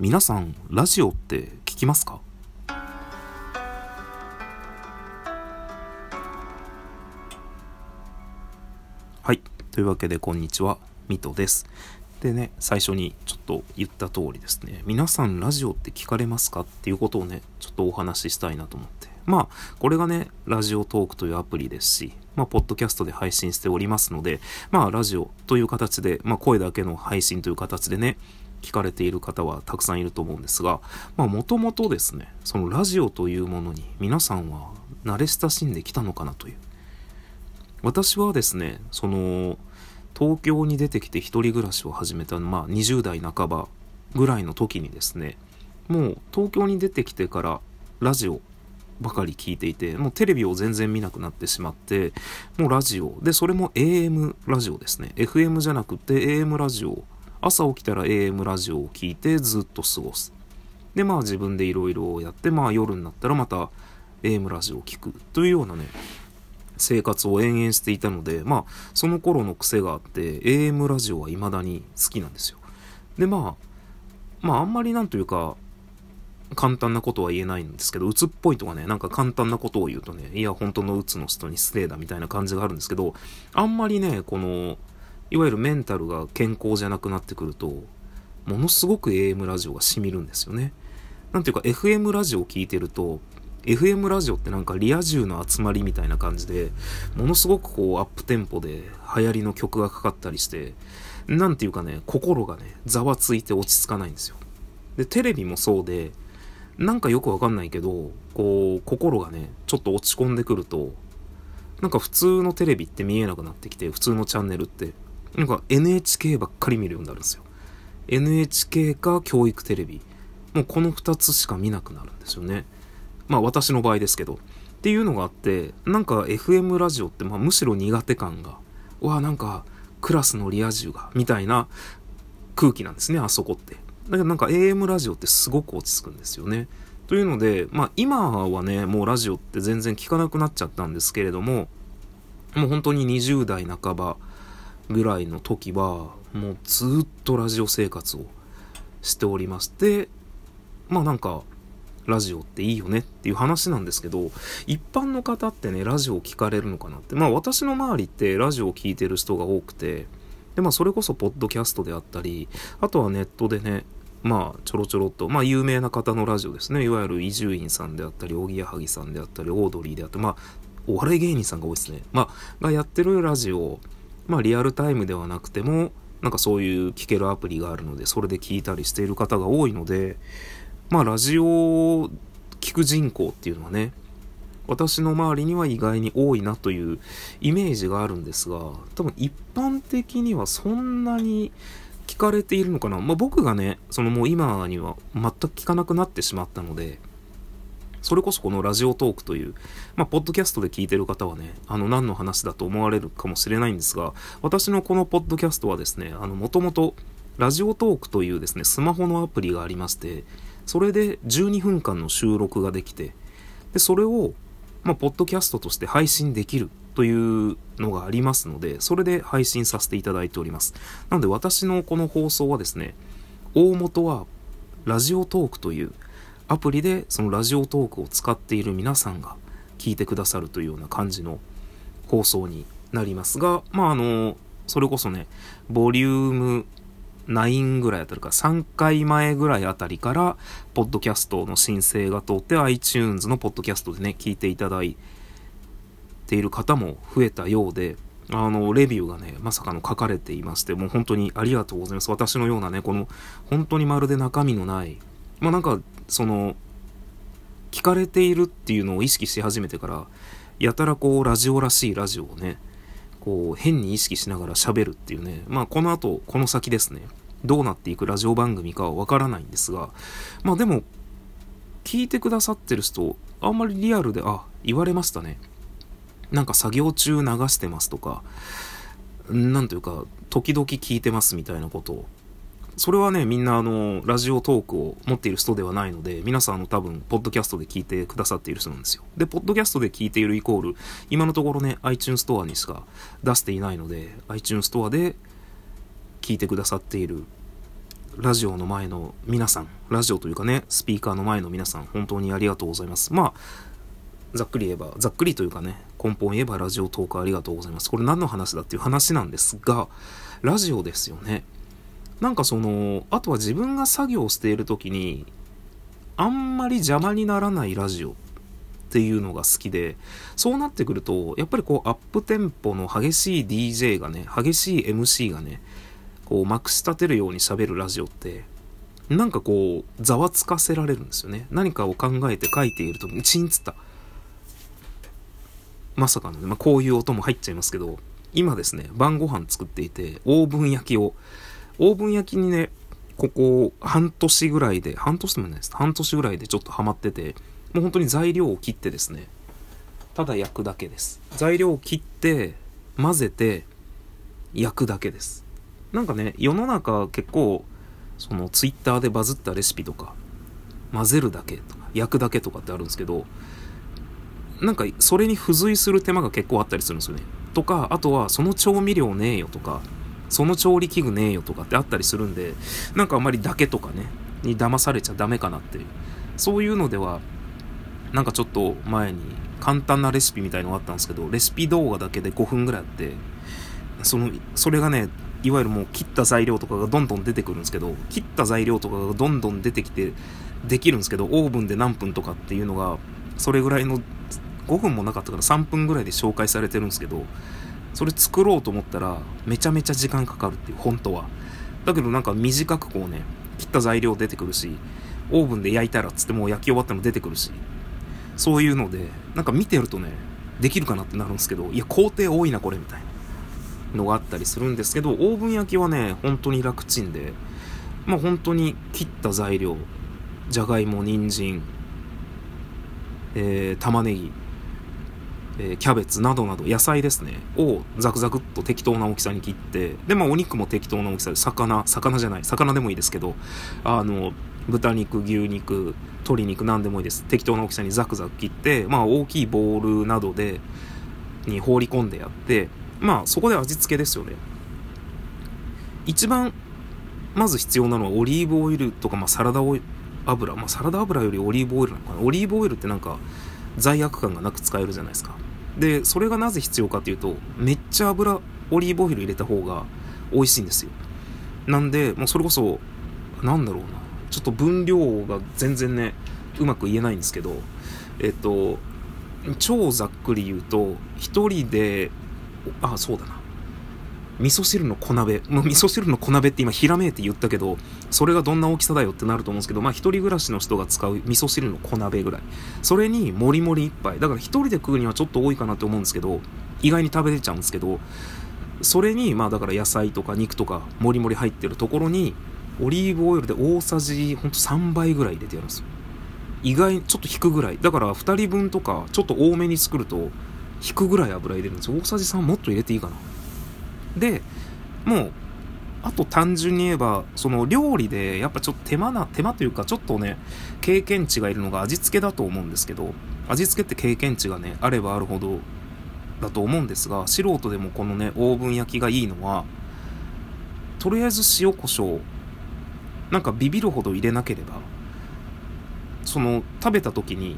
皆さんラジオって聞きますか？はい。というわけでこんにちは。ミトです。でね最初にちょっと言った通りですね。皆さんラジオって聞かれますか？っていうことをねちょっとお話ししたいなと思って。まあこれがねラジオトークというアプリですしまあ、ポッドキャストで配信しておりますので、まあ、ラジオという形で、まあ、声だけの配信という形でね、聞かれている方はたくさんいると思うんですが、まあ、もともとですね、そのラジオというものに皆さんは慣れ親しんできたのかなという。私はですね、その、東京に出てきて一人暮らしを始めた、まあ、20代半ばぐらいの時にですね、もう東京に出てきてからラジオばかり聞いていて、もうテレビを全然見なくなってしまって、もうラジオ、で、それも AM ラジオですね。FM じゃなくて AM ラジオ朝起きたら AM ラジオを聞いてずっと過ごす。で、まあ自分でいろいろやって、まあ夜になったらまた AM ラジオを聞くというようなね、生活を延々していたので、まあその頃の癖があって AM ラジオは未だに好きなんですよ。で、まあ、まああんまりなんというか、簡単なことは言えないんですけど、鬱っぽいとかね、なんか簡単なことを言うとね、いや、本当の鬱の人に失礼だみたいな感じがあるんですけど、あんまりね、この、いわゆるメンタルが健康じゃなくなってくると、ものすごく AM ラジオが染みるんですよね。なんていうか FM ラジオを聞いてると、FM ラジオってなんかリア充の集まりみたいな感じで、ものすごくこうアップテンポで流行りの曲がかかったりして、なんていうかね、心がね、ざわついて落ち着かないんですよ。で、テレビもそうで、なんかよくわかんないけど、こう、心がね、ちょっと落ち込んでくると、なんか普通のテレビって見えなくなってきて、普通のチャンネルって、なんか NHK ばっかり見るようになるんですよ。NHK か教育テレビ。もうこの2つしか見なくなるんですよね。まあ私の場合ですけど。っていうのがあって、なんか FM ラジオって、まあ、むしろ苦手感が、うわ、なんかクラスのリア充が、みたいな空気なんですね、あそこって。だけどなんか AM ラジオってすごく落ち着くんですよね。というので、まあ今はね、もうラジオって全然聞かなくなっちゃったんですけれども、もう本当に20代半ばぐらいの時は、もうずっとラジオ生活をしておりまして、まあなんか、ラジオっていいよねっていう話なんですけど、一般の方ってね、ラジオを聞かれるのかなって。まあ私の周りってラジオを聴いてる人が多くて、でまあそれこそポッドキャストであったり、あとはネットでね、まあちょろちょろっと、まあ有名な方のラジオですね、いわゆる伊集院さんであったり、おぎやはぎさんであったり、オードリーであったり、まあお笑い芸人さんが多いですね。まあがやってるラジオまあリアルタイムではなくても、なんかそういう聞けるアプリがあるので、それで聞いたりしている方が多いので、まあラジオを聞く人口っていうのはね、私の周りには意外に多いなというイメージがあるんですが、多分一般的にはそんなに聞かれているのかな。まあ僕がね、そのもう今には全く聞かなくなってしまったので、それこそこのラジオトークという、まあ、ポッドキャストで聞いてる方はね、あの、何の話だと思われるかもしれないんですが、私のこのポッドキャストはですね、あの、もともと、ラジオトークというですね、スマホのアプリがありまして、それで12分間の収録ができて、で、それを、まあ、ポッドキャストとして配信できるというのがありますので、それで配信させていただいております。なので私のこの放送はですね、大元はラジオトークというアプリでそのラジオトークを使っている皆さんが聞いてくださるというような感じの放送になりますが、まああの、それこそね、ボリューム9ぐらいあたるか、3回前ぐらいあたりから、ポッドキャストの申請が通って iTunes のポッドキャストでね、聞いていただいている方も増えたようで、あの、レビューがね、まさかの書かれていまして、もう本当にありがとうございます。私のようなね、この、本当にまるで中身のない、まあなんか、その、聞かれているっていうのを意識し始めてから、やたらこう、ラジオらしいラジオをね、こう、変に意識しながら喋るっていうね、まあこの後、この先ですね、どうなっていくラジオ番組かはわからないんですが、まあでも、聞いてくださってる人、あんまりリアルで、あ、言われましたね。なんか作業中流してますとか、なんというか、時々聞いてますみたいなことをそれはね、みんなあの、ラジオトークを持っている人ではないので、皆さんあの多分、ポッドキャストで聞いてくださっている人なんですよ。で、ポッドキャストで聞いているイコール、今のところね、iTunes ストアにしか出していないので、iTunes ストアで聞いてくださっているラジオの前の皆さん、ラジオというかね、スピーカーの前の皆さん、本当にありがとうございます。まあ、ざっくり言えば、ざっくりというかね、根本言えばラジオトークありがとうございます。これ何の話だっていう話なんですが、ラジオですよね。なんかその、あとは自分が作業している時に、あんまり邪魔にならないラジオっていうのが好きで、そうなってくると、やっぱりこうアップテンポの激しい DJ がね、激しい MC がね、こうまくし立てるように喋るラジオって、なんかこう、ざわつかせられるんですよね。何かを考えて書いている時に、チンつった。まさかのね、まあ、こういう音も入っちゃいますけど、今ですね、晩ご飯作っていて、オーブン焼きを、オーブン焼きにね、ここ半年ぐらいで、半年でもないです。半年ぐらいでちょっとハマってて、もう本当に材料を切ってですね、ただ焼くだけです。材料を切って、混ぜて、焼くだけです。なんかね、世の中結構、そのツイッターでバズったレシピとか、混ぜるだけとか、焼くだけとかってあるんですけど、なんかそれに付随する手間が結構あったりするんですよね。とか、あとはその調味料ねえよとか、その調理器具ねえよとかってあったりするんで、なんかあんまりだけとかね、に騙されちゃダメかなっていう。そういうのでは、なんかちょっと前に簡単なレシピみたいのがあったんですけど、レシピ動画だけで5分ぐらいあって、その、それがね、いわゆるもう切った材料とかがどんどん出てくるんですけど、切った材料とかがどんどん出てきて、できるんですけど、オーブンで何分とかっていうのが、それぐらいの5分もなかったから3分ぐらいで紹介されてるんですけど、それ作ろうと思ったら、めちゃめちゃ時間かかるっていう、本当は。だけどなんか短くこうね、切った材料出てくるし、オーブンで焼いたらっつってもう焼き終わっても出てくるし、そういうので、なんか見てるとね、できるかなってなるんですけど、いや、工程多いな、これ、みたいなのがあったりするんですけど、オーブン焼きはね、本当に楽ちんで、まあ本当に切った材料、じゃがいも、人参、えー、玉ねぎ、え、キャベツなどなど野菜ですね、をザクザクっと適当な大きさに切って、で、まあお肉も適当な大きさで、魚、魚じゃない、魚でもいいですけど、あの、豚肉、牛肉、鶏肉何でもいいです。適当な大きさにザクザク切って、まあ大きいボウルなどで、に放り込んでやって、まあそこで味付けですよね。一番、まず必要なのはオリーブオイルとか、まあサラダ、油、まあサラダ油よりオリーブオイルなのかな。オリーブオイルってなんか罪悪感がなく使えるじゃないですか。で、それがなぜ必要かというと、めっちゃ油、オリーブオイル入れた方が美味しいんですよ。なんで、もうそれこそ、なんだろうな。ちょっと分量が全然ね、うまく言えないんですけど、えっと、超ざっくり言うと、1人で、あ、そうだな。味噌汁の小鍋。もう味噌汁の小鍋って今ひらめいて言ったけど、それがどんな大きさだよってなると思うんですけど、まあ一人暮らしの人が使う味噌汁の小鍋ぐらい。それにもりもり一杯。だから一人で食うにはちょっと多いかなって思うんですけど、意外に食べれちゃうんですけど、それに、まあだから野菜とか肉とかもりもり入ってるところに、オリーブオイルで大さじほんと3倍ぐらい入れてやるんですよ。意外に、ちょっと引くぐらい。だから2人分とか、ちょっと多めに作ると、引くぐらい油入れるんですよ。大さじ3もっと入れていいかな。で、もう、あと単純に言えば、その料理でやっぱちょっと手間な、手間というかちょっとね、経験値がいるのが味付けだと思うんですけど、味付けって経験値がね、あればあるほどだと思うんですが、素人でもこのね、オーブン焼きがいいのは、とりあえず塩コショウ、なんかビビるほど入れなければ、その食べた時に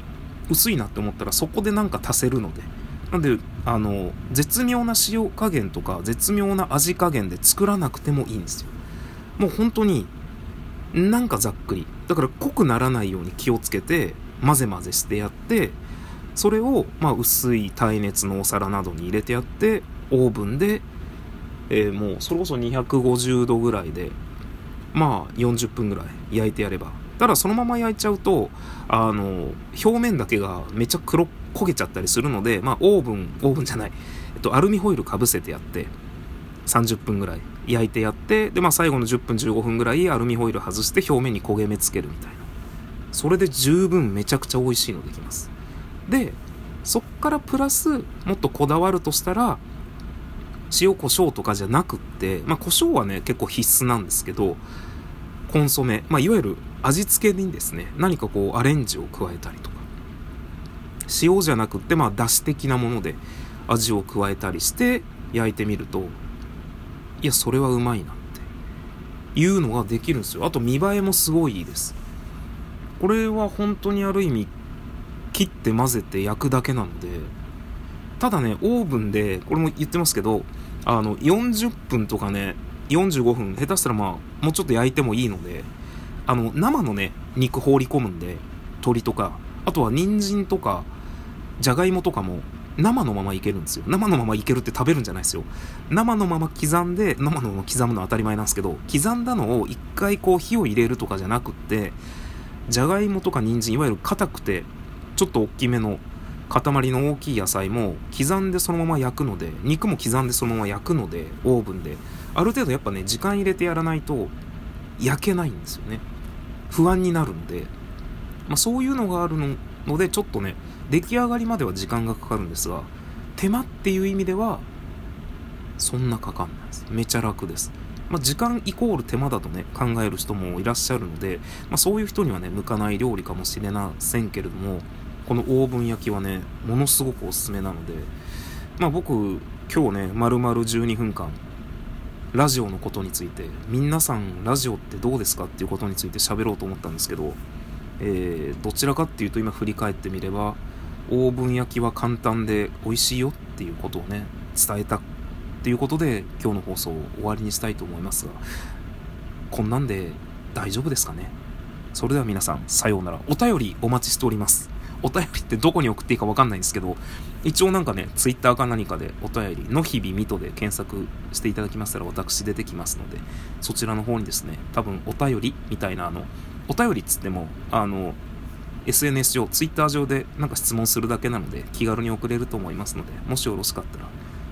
薄いなって思ったらそこでなんか足せるので、なんで、あの、絶妙な塩加減とか、絶妙な味加減で作らなくてもいいんですよ。もう本当に、なんかざっくり。だから濃くならないように気をつけて、混ぜ混ぜしてやって、それを、まあ、薄い耐熱のお皿などに入れてやって、オーブンで、えー、もう、それこそ250度ぐらいで、まあ、40分ぐらい焼いてやれば。ただ、そのまま焼いちゃうと、あの、表面だけがめちゃ黒焦げちゃったりするので、まあ、オーブン、オーブンじゃない、えっと、アルミホイルかぶせてやって、30分ぐらい焼いてやって、で、まあ、最後の10分15分ぐらいアルミホイル外して表面に焦げ目つけるみたいな。それで十分めちゃくちゃ美味しいのできます。で、そっからプラス、もっとこだわるとしたら、塩コショウとかじゃなくって、まあ、胡椒はね、結構必須なんですけど、コンソメ、まあ、いわゆる味付けにですね、何かこうアレンジを加えたりとか、塩じゃなくって、まあ、だし的なもので味を加えたりして焼いてみると、いや、それはうまいなっていうのができるんですよ。あと見栄えもすごいいいです。これは本当にある意味、切って混ぜて焼くだけなので、ただね、オーブンで、これも言ってますけど、あの、40分とかね、45分、下手したらまあ、もうちょっと焼いてもいいので、あの、生のね、肉放り込むんで、鶏とか、あとは人参とか、じゃがいもとかも、生のままいけるんですよ。生のままいけるって食べるんじゃないですよ。生のまま刻んで、生のまま刻むのは当たり前なんですけど、刻んだのを一回こう火を入れるとかじゃなくって、じゃがいもとか人参、いわゆる硬くて、ちょっと大きめの塊の大きい野菜も刻んでそのまま焼くので、肉も刻んでそのまま焼くので、オーブンで。ある程度やっぱね、時間入れてやらないと焼けないんですよね。不安になるので、まあ、そういうのがあるので、ちょっとね、出来上がりまでは時間がかかるんですが、手間っていう意味では、そんなかかんないです。めちゃ楽です。まあ、時間イコール手間だとね、考える人もいらっしゃるので、まあ、そういう人にはね、向かない料理かもしれませんけれども、このオーブン焼きはね、ものすごくおすすめなので、まあ僕、今日ね、丸々12分間、ラジオのことについて、皆さんラジオってどうですかっていうことについて喋ろうと思ったんですけど、えー、どちらかっていうと今振り返ってみれば、オーブン焼きは簡単で美味しいよっていうことをね、伝えたっていうことで今日の放送を終わりにしたいと思いますが、こんなんで大丈夫ですかね？それでは皆さん、さようなら。お便りお待ちしております。お便りってどこに送っていいかわかんないんですけど、一応なんかね、ツイッターか何かでお便り、の日々ミトで検索していただきましたら私出てきますので、そちらの方にですね、多分お便りみたいなあの、お便りっつっても、あの、SNS 上、ツイッター上でなんか質問するだけなので気軽に送れると思いますので、もしよろしかったら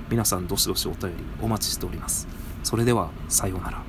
皆さんどしどしお便りお待ちしております。それでは、さようなら。